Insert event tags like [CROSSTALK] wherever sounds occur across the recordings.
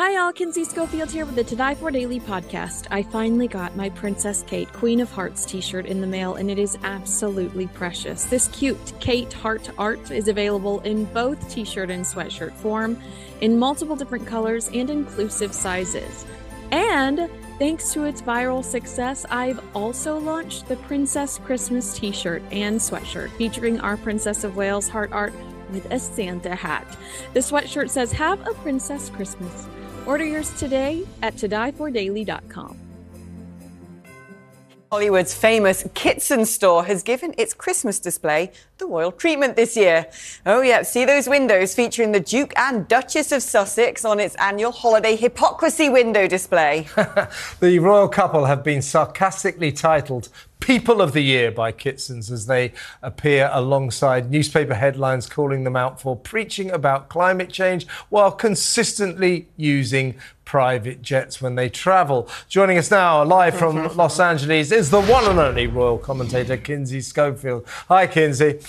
Hi, all. Kinsey Schofield here with the To Di For Daily podcast. I finally got my Princess Kate Queen of Hearts t shirt in the mail, and it is absolutely precious. This cute Kate heart art is available in both t shirt and sweatshirt form, in multiple different colors and inclusive sizes. And thanks to its viral success, I've also launched the Princess Christmas t shirt and sweatshirt featuring our Princess of Wales heart art with a Santa hat. The sweatshirt says, Have a Princess Christmas. Order yours today at todifordaily.com. Hollywood's famous Kitson store has given its Christmas display the royal treatment this year. Oh, yeah, see those windows featuring the Duke and Duchess of Sussex on its annual holiday hypocrisy window display. [LAUGHS] the royal couple have been sarcastically titled People of the Year by Kitsons as they appear alongside newspaper headlines calling them out for preaching about climate change while consistently using private jets when they travel. Joining us now, live from [LAUGHS] Los Angeles, is the one and only royal commentator, Kinsey Schofield. Hi, Kinsey.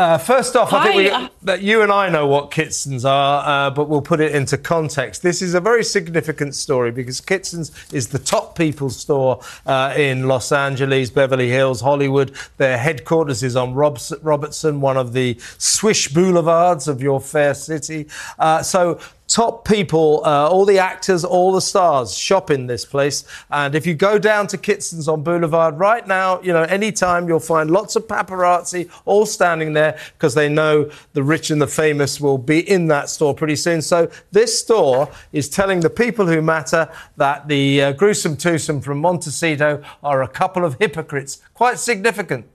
Uh, first off, Hi. I think we, uh, that you and I know what Kitsons are, uh, but we'll put it into context. This is a very significant story because Kitsons is the top people's store uh, in Los Angeles, Beverly Hills, Hollywood. Their headquarters is on Robertson, one of the swish boulevards of your fair city. Uh, so top people, uh, all the actors, all the stars shop in this place. And if you go down to Kitson's on Boulevard right now, you know, anytime you'll find lots of paparazzi all standing there because they know the rich and the famous will be in that store pretty soon. So this store is telling the people who matter that the uh, gruesome twosome from Montecito are a couple of hypocrites. Quite significant.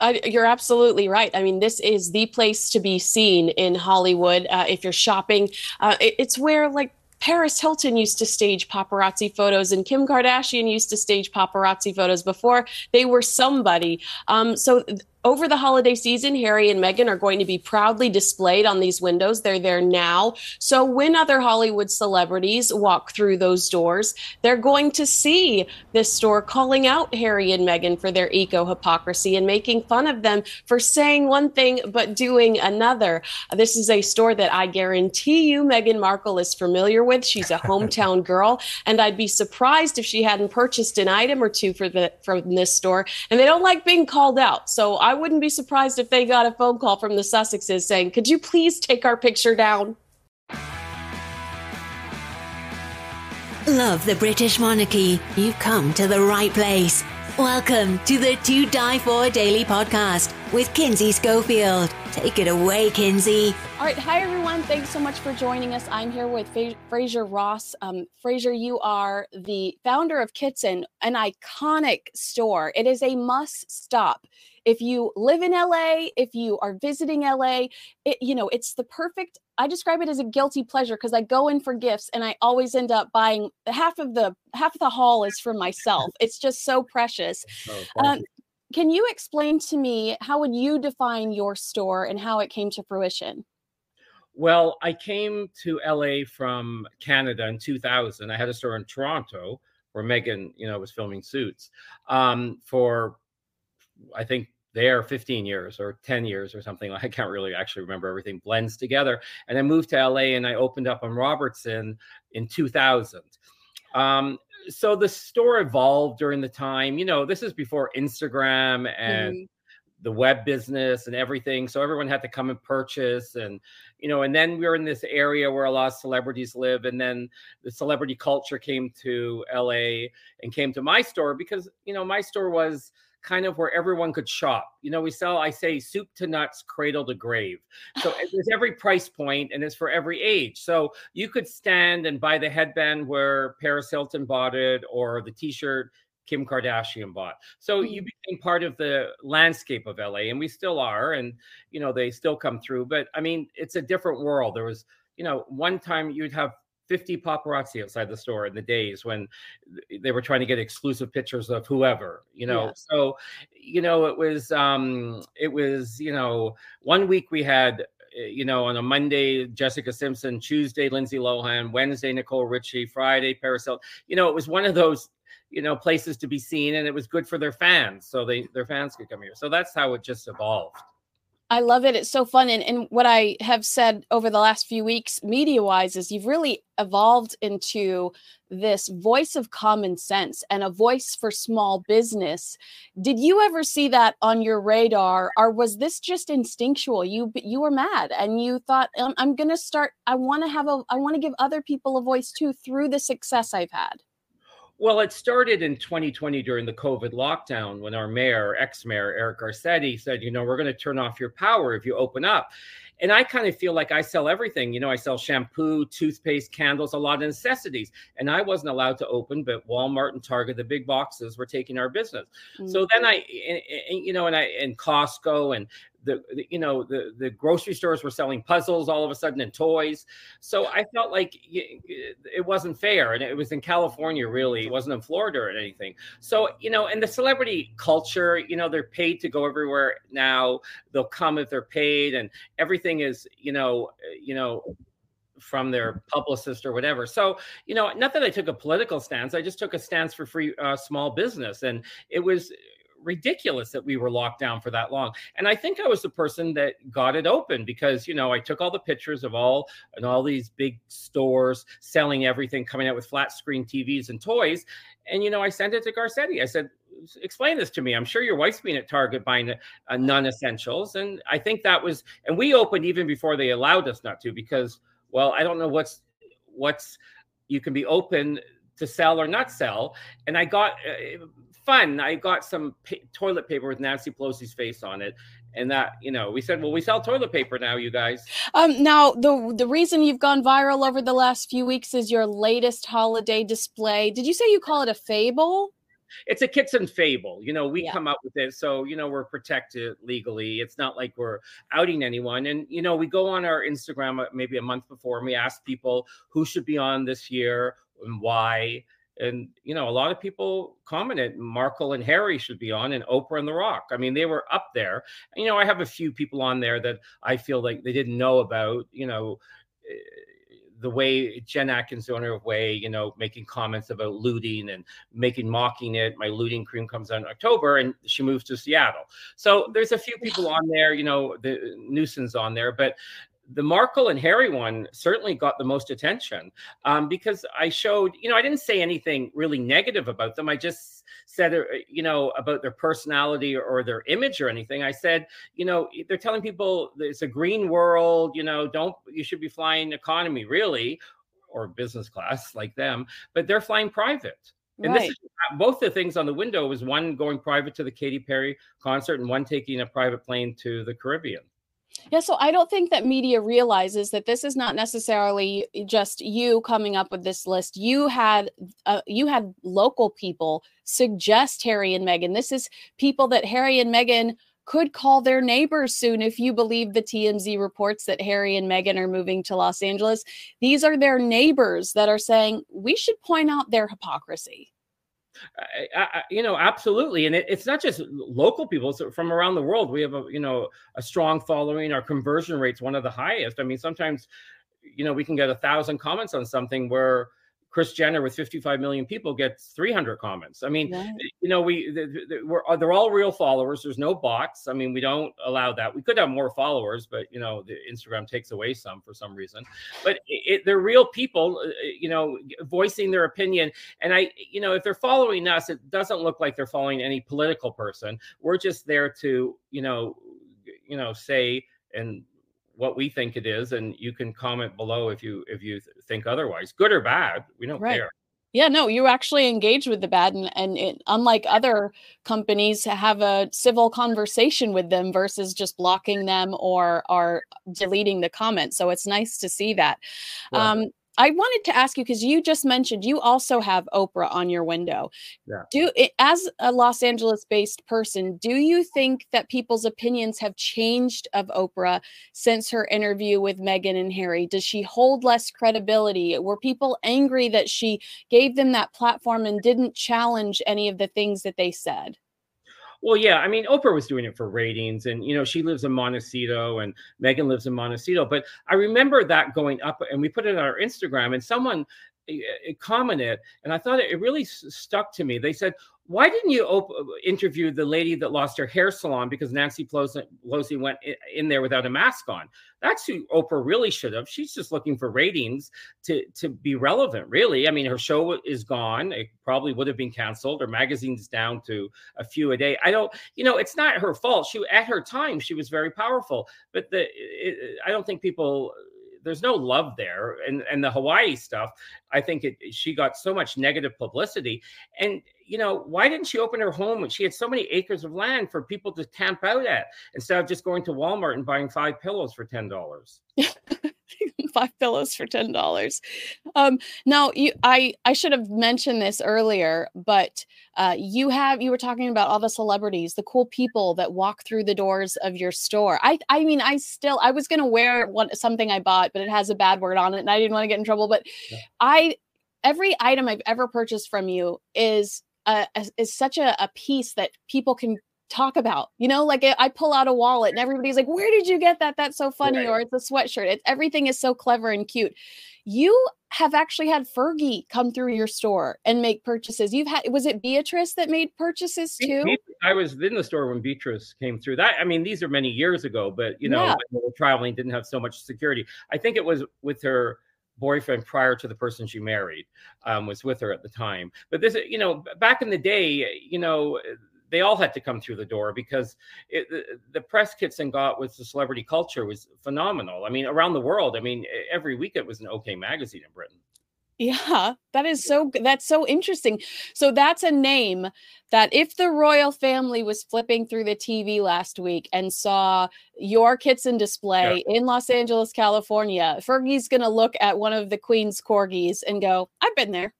I, you're absolutely right. I mean, this is the place to be seen in Hollywood. Uh, if you're shopping, uh, it, it's where like Paris Hilton used to stage paparazzi photos, and Kim Kardashian used to stage paparazzi photos before they were somebody. Um, so over the holiday season, Harry and Meghan are going to be proudly displayed on these windows. They're there now. So when other Hollywood celebrities walk through those doors, they're going to see this store calling out Harry and Meghan for their eco hypocrisy and making fun of them for saying one thing but doing another. This is a store that I guarantee you Meghan Markle is familiar with. She's a hometown [LAUGHS] girl, and I'd be surprised if she hadn't purchased an item or two for the from this store. And they don't like being called out. So I wouldn't be surprised if they got a phone call from the Sussexes saying, Could you please take our picture down? Love the British monarchy? You've come to the right place. Welcome to the To Di For Daily Podcast with Kinsey Schofield. Take it away, Kinsey. All right. Hi, everyone. Thanks so much for joining us. I'm here with Fraser Ross. Um, Fraser, you are the founder of Kitson, an iconic store. It is a must stop if you live in LA, if you are visiting LA, it, you know, it's the perfect. I describe it as a guilty pleasure because I go in for gifts and I always end up buying half of the half of the haul is for myself. [LAUGHS] It's just so precious. Oh, um, can you explain to me how would you define your store and how it came to fruition? Well, I came to LA from Canada in 2000. I had a store in Toronto where Meghan, you know, was filming Suits um, for I think there 15 years or 10 years or something. [LAUGHS] I can't really actually remember everything blends together. And I moved to LA and I opened up on Robertson in 2000. Um, so the store evolved during the time. You know, this is before Instagram and mm-hmm. the web business and everything. So everyone had to come and purchase and you know, and then we were in this area where a lot of celebrities live, and then the celebrity culture came to LA and came to my store because you know my store was kind of where everyone could shop. You know, we sell, I say, soup to nuts, cradle to grave. So there's every price point and it's for every age. So you could stand and buy the headband where Paris Hilton bought it or the t shirt Kim Kardashian bought. So you mm. became part of the landscape of LA, and we still are. And, you know, they still come through. But I mean, it's a different world. There was, you know, one time you'd have 50 paparazzi outside the store in the days when they were trying to get exclusive pictures of whoever you know so you know it was um it was you know one week we had eh, you know, on a Monday, Jessica Simpson, Tuesday, Lindsay Lohan, Wednesday, Nicole Richie, Friday, Paris Hilton. You know, it was one of those, you know, places to be seen, and it was good for their fans, so they their fans could come here. So that's how it just evolved. I love it. It's so fun. And, and what I have said over the last few weeks, media wise, is you've really evolved into this voice of common sense and a voice for small business. Did you ever see that on your radar, or was this just instinctual? You you were mad and you thought, I'm, I'm going to start. I want to have a. I want to give other people a voice too through the success I've had. Well, it started in 2020 during the COVID lockdown when our mayor, ex mayor Eric Garcetti, said, you know, we're going to turn off your power if you open up. And I kind of feel like I sell everything. You know, I sell shampoo, toothpaste, candles, a lot of necessities. And I wasn't allowed to open, but Walmart and Target, the big boxes, were taking our business. Mm-hmm. So then I, and, and, you know, and I, and Costco and the, the, you know the the grocery stores were selling puzzles all of a sudden and toys. So i felt like it wasn't fair and it was in california really. It wasn't in florida or anything. So you know and the celebrity culture you know they're paid to go everywhere now. They'll come if they're paid and everything is you know you know from their publicist or whatever. So, you know, not that I took a political stance, I just took a stance for free uh, small business. And it was ridiculous that we were locked down for that long. And I think I was the person that got it open because, you know, I took all the pictures of all and all these big stores selling everything, coming out with flat screen TVs and toys. And, you know, I sent it to Garcetti. I said, explain this to me. I'm sure your wife's been at Target buying uh, non essentials. And I think that was, and we opened even before they allowed us not to because, well, I don't know what's, what's, you can be open to sell or not sell. And I got uh, fun. I got some pa- toilet paper with Nancy Pelosi's face on it, and that you know we said, well, we sell toilet paper now, you guys. Um, now the the reason you've gone viral over the last few weeks is your latest holiday display. Did you say you call it a fable? It's a Kitson fable. You know, we yeah. come up with it, so you know we're protected legally. It's not like we're outing anyone. And you know, we go on our Instagram uh, maybe a month before, and we ask people who should be on this year and why and you know a lot of people commented markle and harry should be on and oprah and the rock i mean they were up there and, you know i have a few people on there that i feel like they didn't know about you know eh, the way Jen Atkins, the owner of Ouai, you know, making comments about looting and making mocking it. My looting cream comes out in October, and she moves to Seattle. So there's a few people [LAUGHS] on there, you know, the nuisance on there, but the Markle and Harry one certainly got the most attention um, because I showed, you know, I didn't say anything really negative about them. I just said, uh, you know, about their personality or their image or anything. I said, you know, they're telling people it's a green world, you know, don't, you should be flying economy really or business class [LAUGHS] like them, but they're flying private. And right. this is both the things on the window was one going private to the Katy Perry concert and one taking a private plane to the Caribbean. Yeah, so I don't think that media realizes that this is not necessarily just you coming up with this list. You had uh, you had local people suggest Harry and Meghan. This is people that Harry and Meghan could call their neighbors soon if you believe the TMZ reports that Harry and Meghan are moving to Los Angeles. These are their neighbors that are saying we should point out their hypocrisy. I, I, you know, absolutely, and it, it's not just local people; it's from around the world. We have a you know a strong following. Our conversion rate's one of the highest. I mean, sometimes, you know, we can get a thousand comments on something where Kris Jenner with 55 million people gets 300 comments. I mean, right. you know, we we're uh, they're all real followers. There's no bots. I mean, we don't allow that. We could have more followers, but you know, the Instagram takes away some for some reason. But it, they're real people, uh, uh, you know, voicing their opinion. And I, you know, if they're following us, it doesn't look like they're following any political person. We're just there to, you know, you know, say and what we think it is and you can comment below if you if you think otherwise good or bad we don't right. care yeah no you actually engage with the bad and, and it, unlike other companies have a civil conversation with them versus just blocking them or or deleting the comment so it's nice to see that right. um I wanted to ask you because you just mentioned you also have Oprah on your window. Yeah. Do eh, as a Los Angeles based person, do you think that people's opinions have changed of Oprah since her interview with Meghan and Harry? Does she hold less credibility? Were people angry that she gave them that platform and didn't challenge any of the things that they said? Well, yeah, I mean, Oprah was doing it for ratings, and you know, she lives in Montecito, and Meghan lives in Montecito. But I remember that going up, and we put it on our Instagram, and someone eh, eh, commented, and I thought it really stuck to me. They said, why didn't you op- interview the lady that lost her hair salon because Nancy Pelosi went in there without a mask on? That's who Oprah really should have. She's just looking for ratings to to be relevant. Really, I mean, her show is gone. It probably would have been canceled. Her magazine's down to a few a day. I don't, you know, it's not her fault. She at her time she was very powerful, but the it, I don't think people there's no love there and and the hawaii stuff i think it she got so much negative publicity. And you know why didn't she open her home when she had so many acres of land for people to camp out at instead of just going to walmart and buying five pillows for ten dollars [LAUGHS] [LAUGHS] five pillows for ten dollars. Um, now, you, I I should have mentioned this earlier, but uh, you have you were talking about all the celebrities, the cool people that walk through the doors of your store. I I mean, I still I was gonna wear one something I bought, but it has a bad word on it, and I didn't want to get in trouble. But yeah. I every item I've ever purchased from you is uh, is such a, a piece that people can talk about you know like eh, i pull out a wallet and everybody's like where did you get that? That's so funny right. or it's a sweatshirt. It, everything is so clever and cute. You have actually had fergie come through your store and make purchases. You've had was it beatrice that made purchases too? I was in the store when beatrice came through. That i mean these are many years ago but you know yeah. traveling didn't have so much security. I think it was with her boyfriend prior to the person she married um, was with her at the time. But this you know back in the day eh, you know eh, they all had to come through the door because it, the, the, press Kitson got with the celebrity culture was phenomenal. I mean, around the world. I mean, every week it was an OK magazine in Britain. Yeah, that is so that's so interesting. So that's a name that if the royal family was flipping through the TV last week and saw your Kitson display yeah. in Los Angeles, California, Fergie's going to look at one of the queen's corgis and go, "I've been there."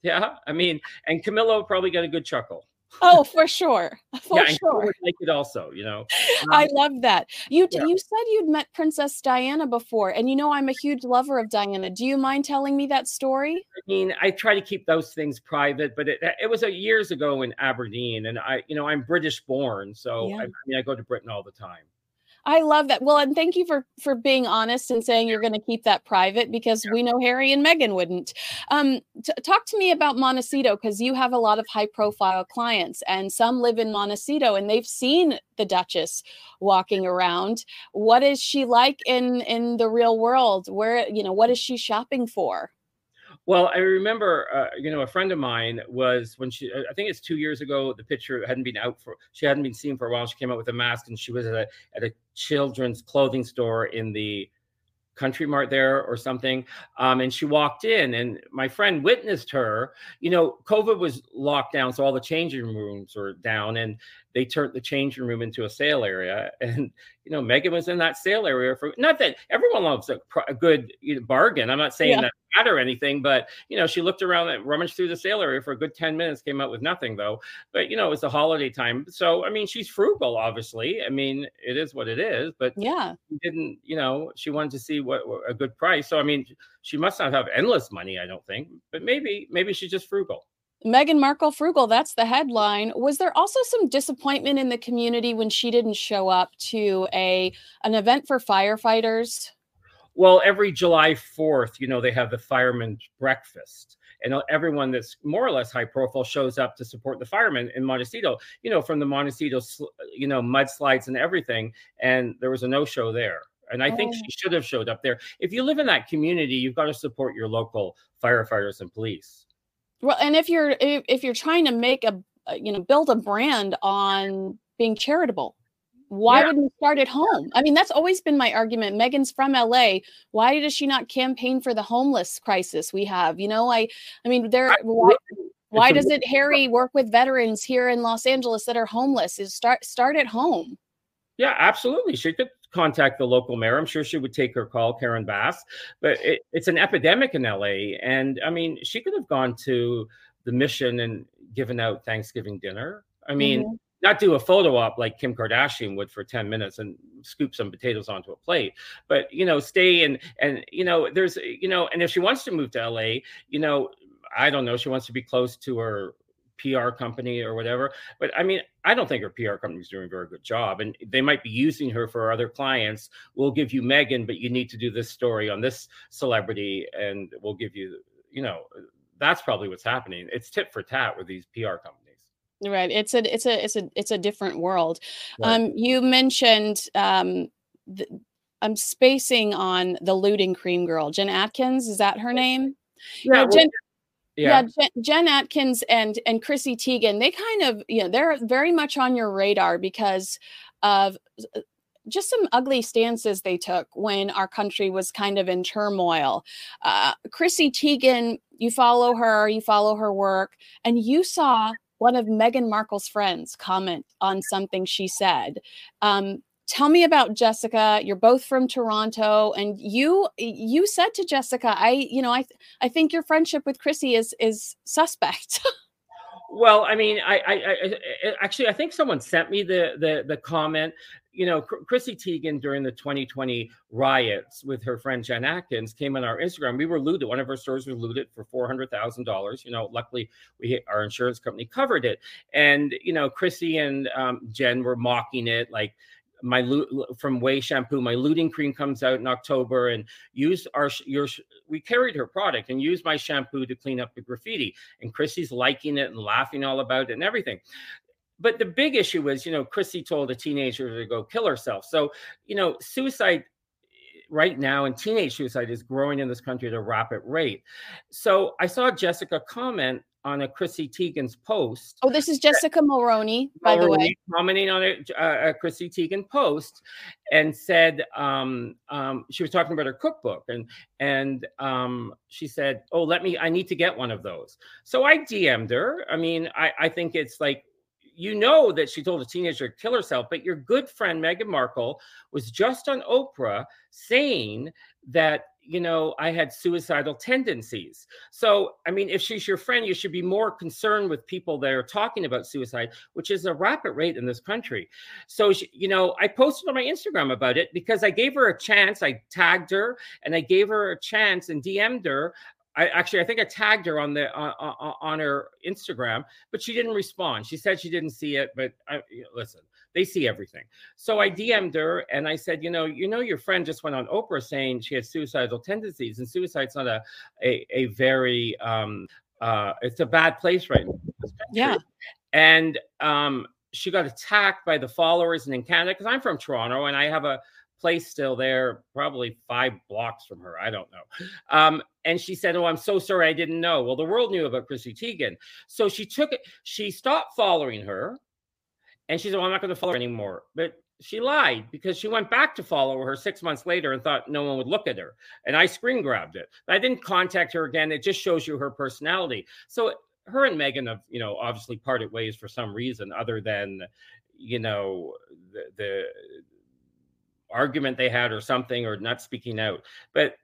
Yeah, I mean, and Camilla probably got a good chuckle oh, for sure, [LAUGHS] for yeah, sure. Like it also, you know. [LAUGHS] Um, I love that. You yeah. you said you'd met Princess Diana before, and you know I'm a huge lover of Diana. Do you mind telling me that story? I mean, I try to keep those things private, but it, it was a years ago in Aberdeen, and I, you know, I'm British born, so yeah. I, I mean, I go to Britain all the time. I love that. Well, and thank you for for being honest and saying you're going to keep that private because yeah. we know Harry and Meghan wouldn't. Um, t- talk to me about Montecito because you have a lot of high profile clients, and some live in Montecito, and they've seen the Duchess walking around. What is she like in in the real world? Where you know what is she shopping for? Well, I remember, uh, you know, a friend of mine was when she, I think it's two years ago, the picture hadn't been out for, she hadn't been seen for a while. She came out with a mask and she was at a, at a children's clothing store in the Country Mart there or something. Um, and she walked in, and my friend witnessed her. You know, COVID was locked down, so all the changing rooms were down, and they turned the changing room into a sale area. [LAUGHS] And you know, Meghan was in that sale area for not that everyone loves a, a good you know, bargain. I'm not saying yeah. that bad or anything, but you know, she looked around and rummaged through the sale area for a good 10 minutes, came out with nothing though. But you know, it was the holiday time. So I mean, she's frugal, obviously. I mean, it is what it is, but yeah, didn't, you know, she wanted to see what, what a good price. So I mean, she must not have endless money, I don't think, but maybe, maybe she's just frugal. Meghan Markle frugal, that's the headline. Was there also some disappointment in the community when she didn't show up to a an event for firefighters? Well, every July 4th, you know, they have the firemen's breakfast. And everyone that's more or less high profile shows up to support the firemen in Montecito, you know, from the Montecito, you know, mudslides and everything. And there was a no show there. And I oh. think she oh. should have showed up there. If you live in that community, you've got to support your local firefighters and police. Well, and if you're if, you're trying to make a uh, you know build a brand on being charitable, why yeah. wouldn't you start at home? I mean, that's always been my argument. Meghan's from LA. Why does she not campaign for the homeless crisis we have? You know, I I mean, there why, why doesn't Harry work with veterans here in Los Angeles that are homeless? Is start start at home. Yeah, absolutely. She could contact the local mayor. I'm sure she would take her call, Karen Bass. But it, it's an epidemic in LA. And I mean, she could have gone to the mission and given out Thanksgiving dinner. I mean, mm-hmm. not do a photo op like Kim Kardashian would for 10 minutes and scoop some potatoes onto a plate, but you know, stay and and you know, there's you know, and if she wants to move to LA, you know, I don't know, she wants to be close to her PR company or whatever. But I mean, I don't think her PR company is doing a very good job. And they might be using her for other clients. We'll give you Meghan, but you need to do this story on this celebrity, and we'll give you, you know, that's probably what's happening. It's tit for tat with these PR companies. Right. It's a it's a it's a it's a different world. Right. Um, you mentioned um, th- I'm spacing on the looting cream girl, Jen Atkins. Is that her name? Yeah. well, Jen, yeah, yeah Jen, Jen, Atkins and and Chrissy Teigen. They kind of you know they're very much on your radar because of uh, just some ugly stances they took when our country was kind of in turmoil. Uh, Chrissy Teigen, you follow her, you follow her work, and you saw one of Meghan Markle's friends comment on something she said. Um, tell me about Jessica. You're both from Toronto, and you you said to Jessica, "I, you know, I I think your friendship with Chrissy is is suspect." [LAUGHS] well, I mean, I, I, I, actually I think someone sent me the the the comment you know, Chrissy Teigen during the 2020 riots with her friend Jen Atkins came on our Instagram. We were looted. One of our stores was looted for four hundred thousand dollars. You know, luckily we our insurance company covered it. And you know, Chrissy and um, Jen were mocking it, like my from Ouai shampoo. My looting cream comes out in October, and use our your. We carried her product and used my shampoo to clean up the graffiti. And Chrissy's liking it and laughing all about it and everything but the big issue was, you know, Chrissy told a teenager to go kill herself. So, you know, suicide eh, right now and teenage suicide is growing in this country at a rapid rate. So I saw Jessica comment on a Chrissy Teigen's post. Oh, this is Jessica Mulroney, by Mulroney, the way. Commenting on a, uh, a, Chrissy Teigen post and said um, um, she was talking about her cookbook and and um, she said, "Oh, let me. I need to get one of those." So I DM'd her. I mean, I, I think it's like you know that she told a teenager to kill herself, but your good friend Meghan Markle was just on Oprah saying that you know I had suicidal tendencies. So I mean, if she's your friend, you should be more concerned with people that are talking about suicide, which is a rapid rate in this country. So she, you know, I posted on my Instagram about it because I gave her a chance. I tagged her and I gave her a chance and DM'd her I actually I think I tagged her on the uh, uh, on her Instagram, but she didn't respond. She said she didn't see it, but I, listen, they see everything. So I DM'd her and I said, you know, you know, your friend just went on Oprah saying she has suicidal tendencies, and suicide's not a a, a very um uh it's a bad place right now. Yeah, and um she got attacked by the followers and in Canada because I'm from Toronto and I have a place still there, probably five blocks from her. I don't know. Um, and she said, "Oh, I'm so sorry, I didn't know." Well, the world knew about Chrissy Teigen, so she took it. She stopped following her, and she said, "Well, I'm not going to follow her anymore." But she lied because she went back to follow her six months later and thought no one would look at her. And I screen grabbed it. I didn't contact her again. It just shows you her personality. So her and Meghan have, you know, obviously parted ways for some reason other than, you know, the, the argument they had or something or not speaking out but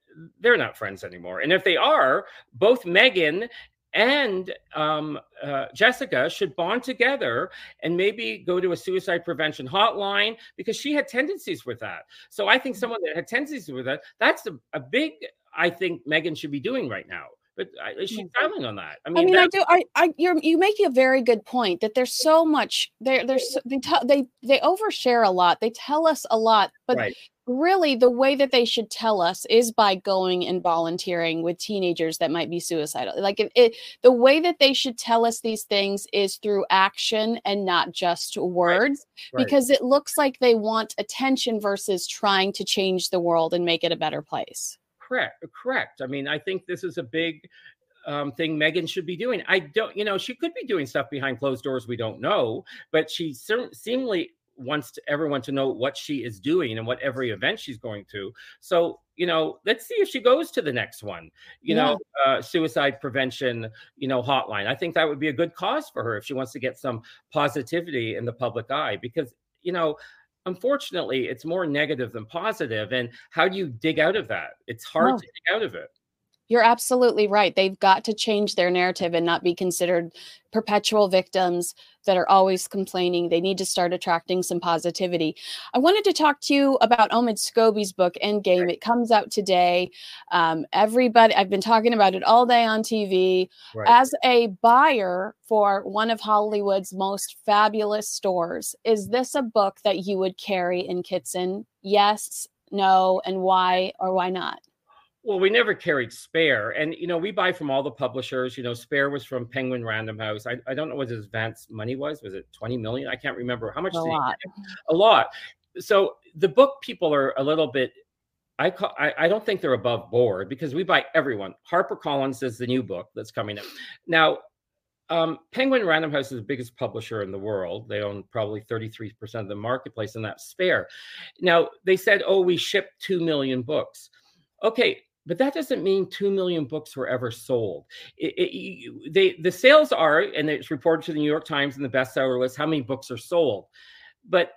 they're not friends anymore and if they are both meghan and um, uh, Jessica should bond together and maybe go to a suicide prevention hotline because she had tendencies with that. So I think mm-hmm. someone that had tendencies with that, that's a, a big, I think Meghan should be doing right now but is she mm. silent on that? I mean, I mean, I do. I, I, you're, you make a very good point that there's so much. There, there's they t- they they overshare a lot. They tell us a lot, but right. really, the way that they should tell us is by going and volunteering with teenagers that might be suicidal. Like it, it the way that they should tell us these things is through action and not just words, right. Right. because it looks like they want attention versus trying to change the world and make it a better place correct. Correct. I mean, I think this is a big um, thing Meghan should be doing. I don't, you know, she could be doing stuff behind closed doors we don't know, but she certainly seemingly wants to, everyone to know what she is doing and what every event she's going to. So, you know, let's see if she goes to the next one, you yeah. know, uh, suicide prevention, you know, hotline. I think that would be a good cause for her if she wants to get some positivity in the public eye because, you know, unfortunately it's more negative than positive. and how do you dig out of that it's hard to dig out of it you're absolutely right. They've got to change their narrative and not be considered perpetual victims that are always complaining. They need to start attracting some positivity. I wanted to talk to you about Omid Scobie's book, Endgame. It comes out today. Um, everybody, I've been talking about it all day on TV. Right. As a buyer for one of Hollywood's most fabulous stores, is this a book that you would carry in Kitson? Yes, no, and why or why not? Well, we never carried Spare, and you know we buy from all the publishers. You know, Spare was from Penguin Random House. I, I don't know what his advance money was. Was it twenty million? I can't remember how much. A lot. A lot. So the book people are a little bit. I, call, I I don't think they're above board because we buy everyone. Harper Collins is the new book that's coming out now. Um, Penguin Random House is the biggest publisher in the world. They own probably 33% of the marketplace, and that's Spare. Now, they said, oh, we shipped 2 million books. Okay, but that doesn't mean 2 million books were ever sold. It, it, they, the sales are, and it's reported to the New York Times and the bestseller list, how many books are sold. But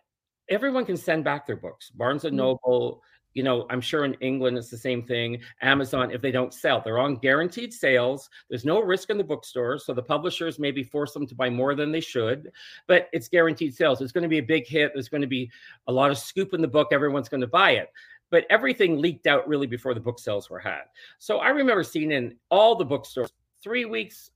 everyone can send back their books. Barnes and mm. Noble, you know, I'm sure in England it's the same thing. Amazon, if they don't sell, they're on guaranteed sales. There's no risk in the bookstores. So the publishers maybe force them to buy more than they should, but it's guaranteed sales. It's going to be a big hit. There's going to be a lot of scoop in the book. Everyone's going to buy it. But everything leaked out really before the book sales were had. So I remember seeing in all the bookstores three weeks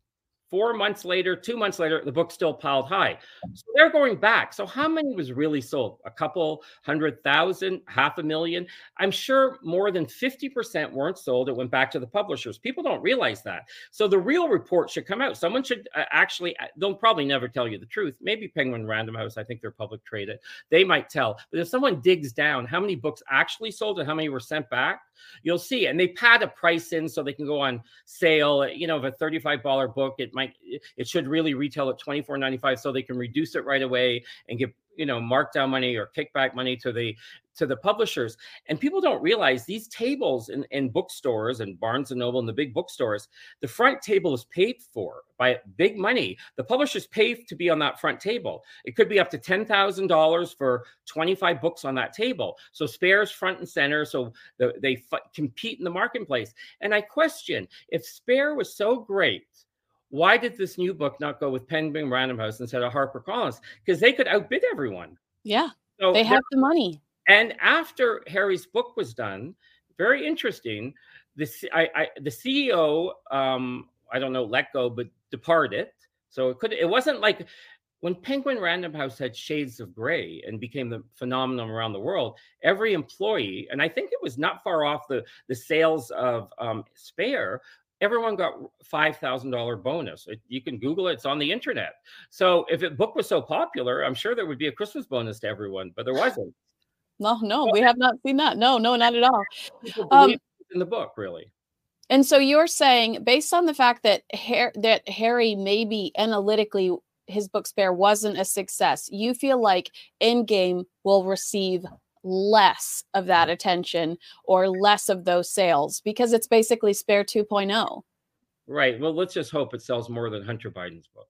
Four months later, two months later, the book still piled high. So they're going back. So how many was really sold? A couple hundred thousand, half a million? I'm sure more than 50% weren't sold. It went back to the publishers. People don't realize that. So the real report should come out. Someone should uh, actually, uh, they'll probably never tell you the truth. Maybe Penguin Random House, I think they're public traded. They might tell. But if someone digs down how many books actually sold and how many were sent back, you'll see. And they pad a price in so they can go on sale. You know, of a $35 book, it might it should really retail at $24.95 so they can reduce it right away and give you know markdown money or kickback money to the to the publishers and people don't realize these tables in, in bookstores and barnes and noble and the big bookstores the front table is paid for by big money the publishers pay to be on that front table it could be up to $10000 for 25 books on that table so spares front and center so the, they f- compete in the marketplace and i question if spare was so great why did this new book not go with Penguin Random House instead of Harper Collins? Because they could outbid everyone. Yeah. So they have the money. And after Harry's book was done, very interesting. The I, I the CEO, um, I don't know, let go, but departed. So it could it wasn't like when Penguin Random House had Shades of Grey and became the phenomenon around the world, every employee, and I think it was not far off the the sales of um, Spare, everyone got $5,000 bonus. It, you can Google it, it's on the internet. So if a book was so popular, I'm sure there would be a Christmas bonus to everyone, but there wasn't. No, no, we have not seen that. No, no, not at all. Um, in the book, really. And so you're saying, based on the fact that Harry, that Harry maybe analytically his book Spare wasn't a success, you feel like Endgame will receive less of that attention or less of those sales because it's basically spare 2.0 right well let's just hope it sells more than hunter biden's book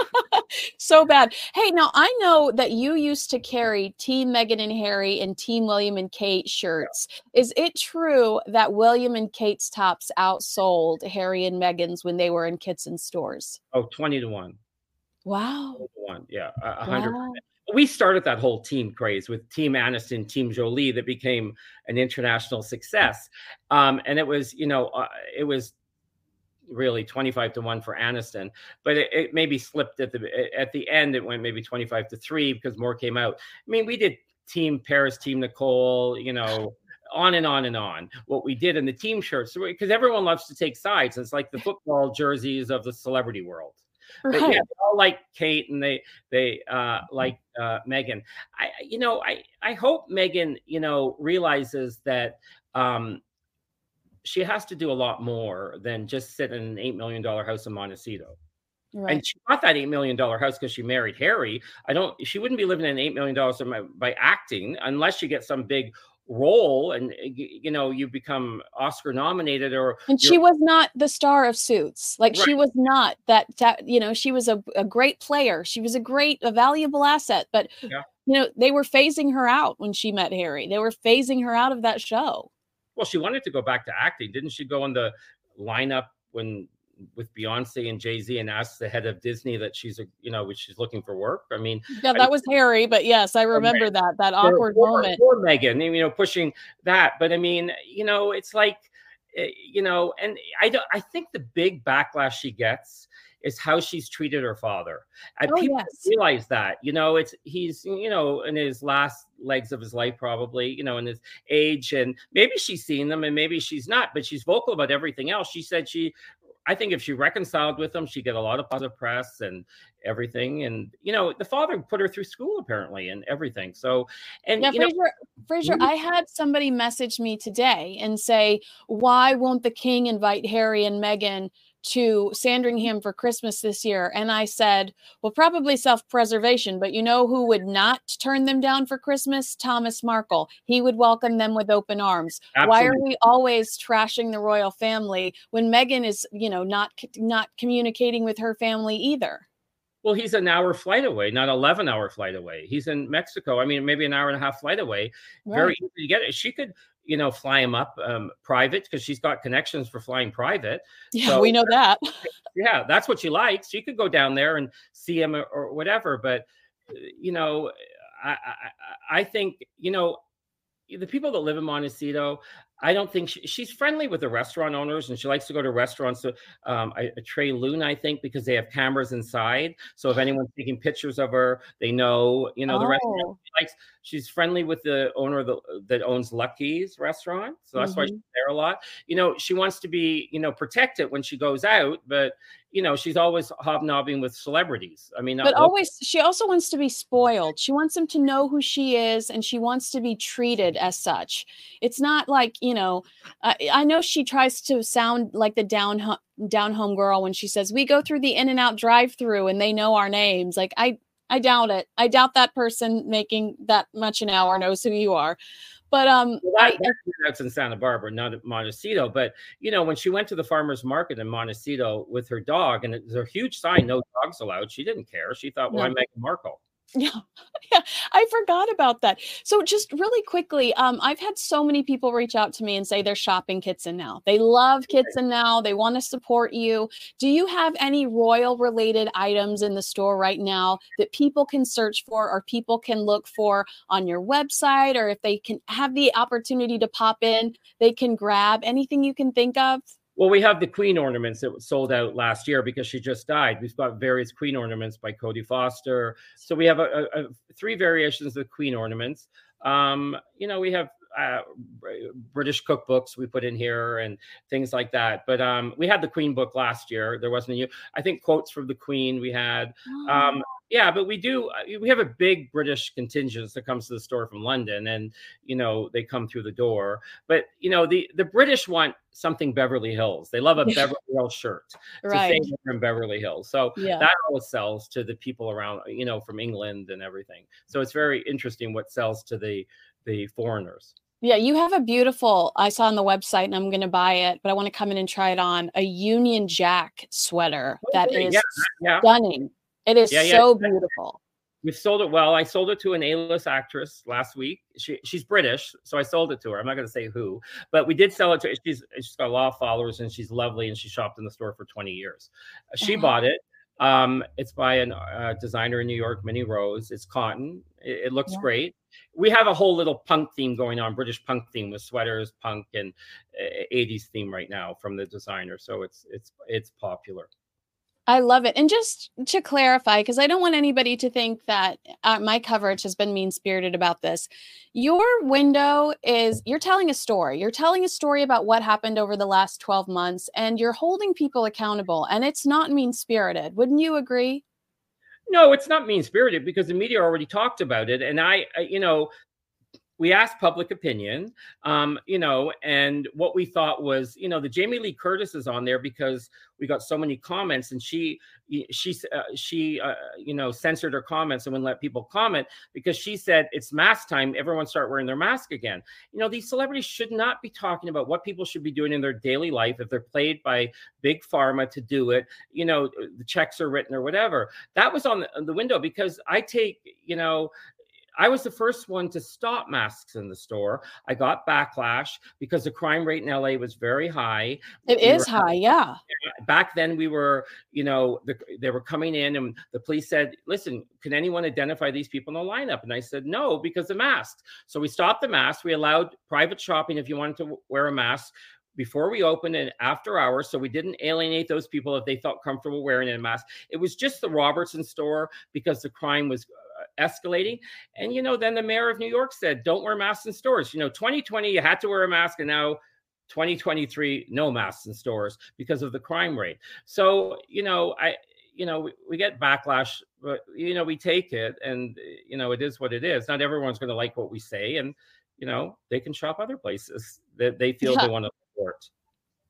[LAUGHS] so bad. Hey now i know that you used to carry team meghan and harry and team william and kate shirts. Is it true that william and kate's tops outsold harry and meghan's when they were in kitson stores? Oh 20 to 1 wow. 1 yeah 100 wow. We started that whole team craze with Team Aniston, Team Jolie that became an international success. Um, and it was, you know, uh, it was really 25 to 1 for Aniston, but it, it, maybe slipped at the at the end. It went maybe 25 to 3 because more came out. I mean, we did Team Paris, Team Nicole, you know, on and on and on. What we did in the team shirts, because everyone loves to take sides. It's like the football jerseys of the celebrity world. Right. But yeah, they all like Kate and they they uh, like uh, Meghan. I you know I I hope Meghan you know realizes that um, she has to do a lot more than just sit in an eight million dollar house in Montecito. Right. And she bought that eight million dollar house because she married Harry. I don't. She wouldn't be living in eight million dollars by acting unless she gets some big role and eh, you know you become oscar nominated or and she was not the star of suits like right. she was not that, that you know she was a, a great player she was a great a valuable asset but yeah. you know they were phasing her out when she met harry they were phasing her out of that show well she wanted to go back to acting didn't she go in the lineup when with Beyonce and Jay Z and asked the head of Disney that she's a you know she's looking for work. I mean, yeah, that I, was Harry, but yes, I remember that that awkward moment. For Meghan, you know, pushing that, but I mean, you know, it's like, eh, you know, and I don't. I think the big backlash she gets is how she's treated her father. And Oh, people yes. realize that, you know, it's he's, you know, in his last legs of his life, probably, you know, in his age. And maybe she's seen them and maybe she's not, but she's vocal about everything else. She said she I think if she reconciled with him, she'd get a lot of positive press and everything. And you know, the father put her through school apparently and everything. So, and Yeah, you know, Fraser, Fraser, Mhm. I had somebody message me today and say, why won't the king invite Harry and Meghan to Sandringham for Christmas this year? And I said, well, probably self preservation, but you know who would not turn them down for Christmas? Thomas Markle. He would welcome them with open arms. Why are we always trashing the royal family when Meghan is, you know, not not communicating with her family either? well, he's an hour flight away, not eleven hour flight away. He's in Mexico. I mean, maybe an hour and a half flight away. Very Right. easy to get it. She could, you know, fly him up um, private because she's got connections for flying private. Yeah, So- we know that. [LAUGHS] yeah, that's what she likes. She could go down there and see him or, or whatever. But uh, you know, I, I I- I think you know the people that live in Montecito. I don't think she, she's friendly with the restaurant owners, and she likes to go to restaurants. To, um, I, Tre Lune, I think, because they have cameras inside. So if anyone's taking pictures of her, they know. You know, the restaurant Oh. she likes. She's friendly with the owner the, that owns Lucky's restaurant, so that's why she's there a lot. You know, she wants to be you know protected when she goes out, but you know she's always hobnobbing with celebrities. I mean, but always she also wants to be spoiled. She wants them to know who she is and she wants to be treated as such. It's not like you know i, I know she tries to sound like the down down home girl when she says we go through the in and out drive through and they know our names. Like i i doubt it. I doubt that person making that much an hour knows who you are but um Well, that, that's, that's in Santa Barbara, not at Montecito. But you know, when she went to the farmers market in Montecito with her dog, and there's a huge sign, "No dogs allowed," she didn't care. She thought, "Well, No. I'm Meghan Markle." Yeah, [LAUGHS] yeah, I forgot about that. So just really quickly, um, I've had so many people reach out to me and say they're shopping Kitson now. They love Kitson now. They want to support you. Do you have any royal related items in the store right now that people can search for or people can look for on your website, or if they can have the opportunity to pop in, they can grab anything you can think of? Well, we have the queen ornaments that sold out last year because she just died. We've got various queen ornaments by Cody Foster. So we have a, a, a three variations of queen ornaments. Um, you know, we have uh, British cookbooks we put in here and things like that. But um, we had the Queen book last year. There wasn't a new. I think quotes from the Queen we had. Um, yeah, but we do. uh, We have a big British contingent that comes to the store from London, and you know they come through the door. But you know the the British want something Beverly Hills. They love a [LAUGHS] Beverly Hills shirt to right. say from Beverly Hills. So Yeah. that always sells to the people around, you know, from England and everything. So it's very interesting what sells to the the foreigners. Yeah, you have a beautiful, I saw on the website and I'm going to buy it, but I want to come in and try it on a Union Jack sweater that Okay, is yeah, yeah. stunning. It is Yeah, so yeah. beautiful. We've sold it well. I sold it to an A-list actress last week. She she's British, so I sold it to her. I'm not going to say who, but we did sell it to. She's she's got a lot of followers and she's lovely and she shopped in the store for 20 years. She Uh-huh. bought it. Um, it's by a uh, designer in New York, Minnie Rose. It's cotton. It, it looks Yeah. great. We have a whole little punk theme going on, British punk theme with sweaters, punk, and uh, 80s theme right now from the designer. So it's it's it's popular. I love it. And just to clarify, because I don't want anybody to think that uh, my coverage has been mean spirited about this. Your window is you're telling a story. You're telling a story about what happened over the last 12 months, and you're holding people accountable. And it's not mean spirited. Wouldn't you agree? No, it's not mean spirited because the media already talked about it, and I, I you know, we asked public opinion, um, you know, and what we thought was, you know, the Jamie Lee Curtis is on there because we got so many comments, and she, she, uh, she, uh, you know, censored her comments and wouldn't let people comment because she said it's mask time. Everyone start wearing their mask again. You know, these celebrities should not be talking about what people should be doing in their daily life if they're played by big pharma to do it. You know, the checks are written or whatever. That was on the, on the window because I take, you know, I was the first one to stop masks in the store. I got backlash because the crime rate in LA was very high. It We is were- high. Yeah. Back then, we were, you know, the, they were coming in, and the police said, "Listen, can anyone identify these people in the lineup?" And I said, "No, because the masks." So we stopped the masks. We allowed private shopping if you wanted to wear a mask. Before we opened and after hours. So we didn't alienate those people if they felt comfortable wearing a mask. It was just the Robertson store because the crime was uh, escalating. And, you know, then the mayor of New York said, don't wear masks in stores. You know, 2020, you had to wear a mask, and now 2023, no masks in stores because of the crime rate. So, you know, I, you know, we, we get backlash, but, you know, we take it and, you know, it is what it is. Not everyone's going to like what we say. And, you know, they can shop other places that they feel yeah. they want to support.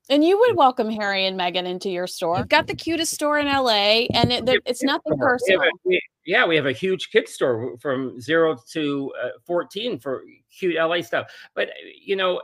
And you would welcome Harry and Meghan into your store. You've got the cutest store in LA, and it, it's nothing personal. We a, yeah, we have a huge kid store from zero to uh, 14 for cute LA stuff. But, you know,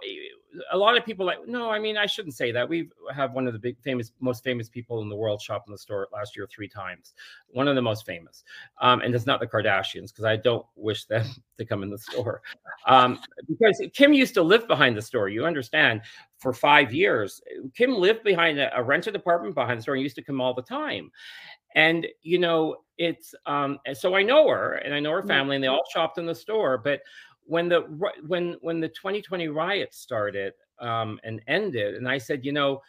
a lot of people like no i mean i shouldn't say that. We have one of the big famous most famous people in the world shop in the store last year three times. One of the most famous. Um, and it's not the kardashians because i don't wish them [LAUGHS] to come in the store. Um, because kim used to live behind the store you understand for five years kim lived behind a, a rented apartment behind the store and used to come all the time and you know it's um so i know her and i know her mm-hmm. family and they all shopped in the store but when the when when the 2020 riots started um, and ended, and I said, you know,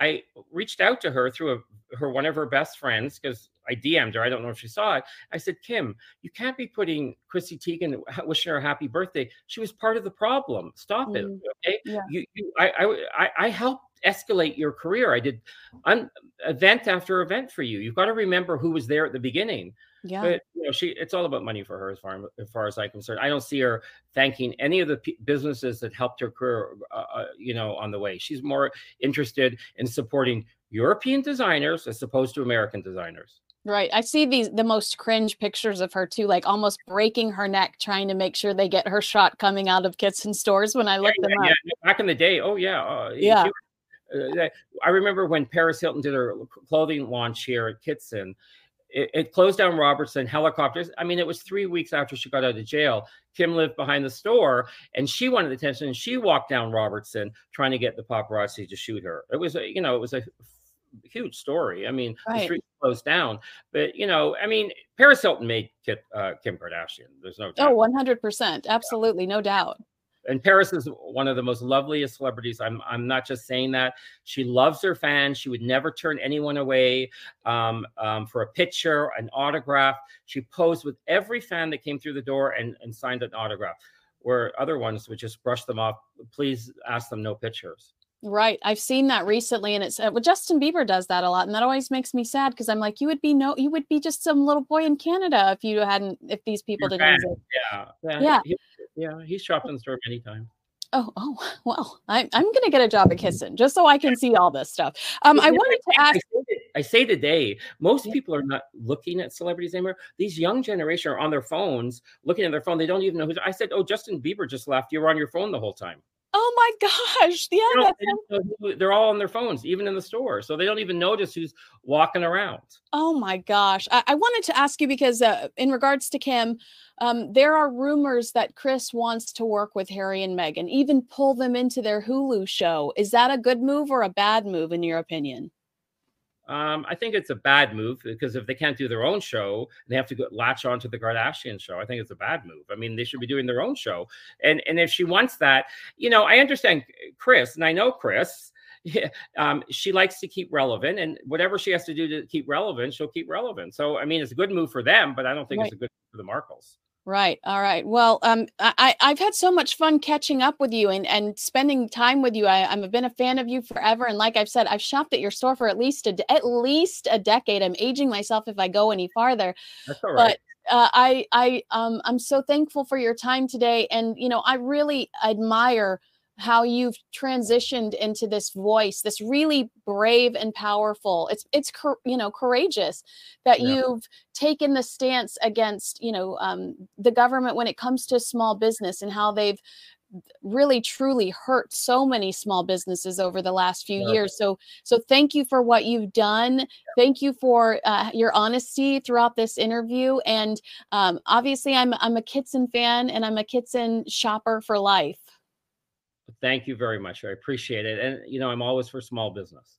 I reached out to her through a, her one of her best friends because I DM'd her. I don't know if she saw it. I said, Kim, you can't be putting Chrissy Teigen [LAUGHS] wishing her a happy birthday. She was part of the problem. Stop mm, it. Okay. Yeah. You, you, I, I, I helped escalate your career. I did un, event after event for you. You've got to remember who was there at the beginning. Yeah. But you know, she it's all about money for her as far as far as I'm concerned. I don't see her thanking any of the p- businesses that helped her career, uh, uh, you know, on the way. She's more interested in supporting European designers as opposed to American designers. Right. I see these the most cringe pictures of her too, like almost breaking her neck trying to make sure they get her shot coming out of Kitson stores when I look yeah, them yeah, up. Yeah. Back in the day, oh yeah. Uh, yeah. Uh, I remember when Paris Hilton did her clothing launch here at Kitson it, it, closed down Robertson helicopters. I mean, it was three weeks after she got out of jail. Kim lived behind the store, and she wanted attention. And she walked down Robertson trying to get the paparazzi to shoot her. It was a, you know, it was a huge story. I mean, right. the street closed down, but you know, I mean, Paris Hilton made Kim, uh, Kim Kardashian. There's no doubt. Oh, 100 percent, absolutely, no doubt and Paris is one of the most loveliest celebrities. I'm I'm not just saying that. She loves her fans. She would never turn anyone away um, um, for a picture, an autograph. She posed with every fan that came through the door and, and signed an autograph. Where other ones would just brush them off. Please ask them no pictures. Right. I've seen that recently and it's uh, well, Justin Bieber does that a lot. And that always makes me sad because I'm like, you would be no, you would be just some little boy in Canada if you hadn't, if these people didn't. Yeah. Yeah. Yeah. He, yeah. He's shopped in the store many times. Oh, oh, [LAUGHS] well, I, I'm going to get a job at Kitson just so I can see all this stuff. Um, I wanted to ask. I say today, most people are not looking at celebrities anymore. These young generation are on their phones, looking at their phone. They don't even know who. I said, "Oh, Justin Bieber just left. You were on your phone the whole time." Oh my gosh. Yeah. They they're all on their phones, even in the store. So they don't even notice who's walking around. Oh my gosh. I, I wanted to ask you because, uh, in regards to Kim, um, there are rumors that Kris wants to work with Harry and Meghan, even pull them into their Hulu show. Is that a good move or a bad move, in your opinion? Um, I think it's a bad move because if they can't do their own show, they have to go, latch on to the Kardashian show. I think it's a bad move. I mean, they should be doing their own show. And and if she wants that, you know, I understand Kris, and I know Kris. Yeah, [LAUGHS] um, she likes to keep relevant, and whatever she has to do to keep relevant, she'll keep relevant. So, I mean, it's a good move for them, but I don't think right. it's a good for the Markles. Right. All right. Well, um, I I've had so much fun catching up with you and and spending time with you. I I've been a fan of you forever, and like I've said, I've shopped at your store for at least a at least a decade. I'm aging myself if I go any farther. That's all right. But uh, I I um I'm so thankful for your time today, and you know I really admire how you've transitioned into this voice this really brave and powerful it's it's you know courageous that yeah. you've taken the stance against you know um, the government when it comes to small business and how they've really truly hurt so many small businesses over the last few yeah. years so so thank you for what you've done yeah. thank you for uh, your honesty throughout this interview and um, obviously i'm i'm a kitson fan and i'm a kitson shopper for life Thank you very much. I appreciate it. And, you know, I'm always for small business.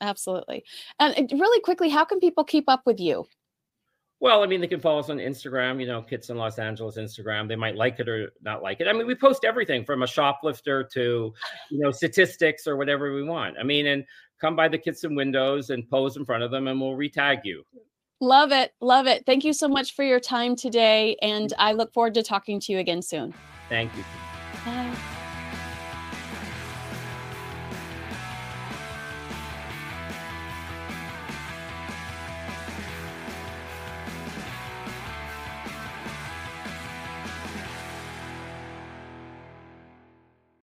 Absolutely. And really quickly, how can people keep up with you? Well, I mean, they can follow us on Instagram, you know, Kitson Los Angeles Instagram. They might like it or not like it. I mean, we post everything from a shoplifter to, you know, statistics or whatever we want. I mean, and come by the Kitson windows and pose in front of them and we'll retag you. Love it. Love it. Thank you so much for your time today. And I look forward to talking to you again soon. Thank you. Bye.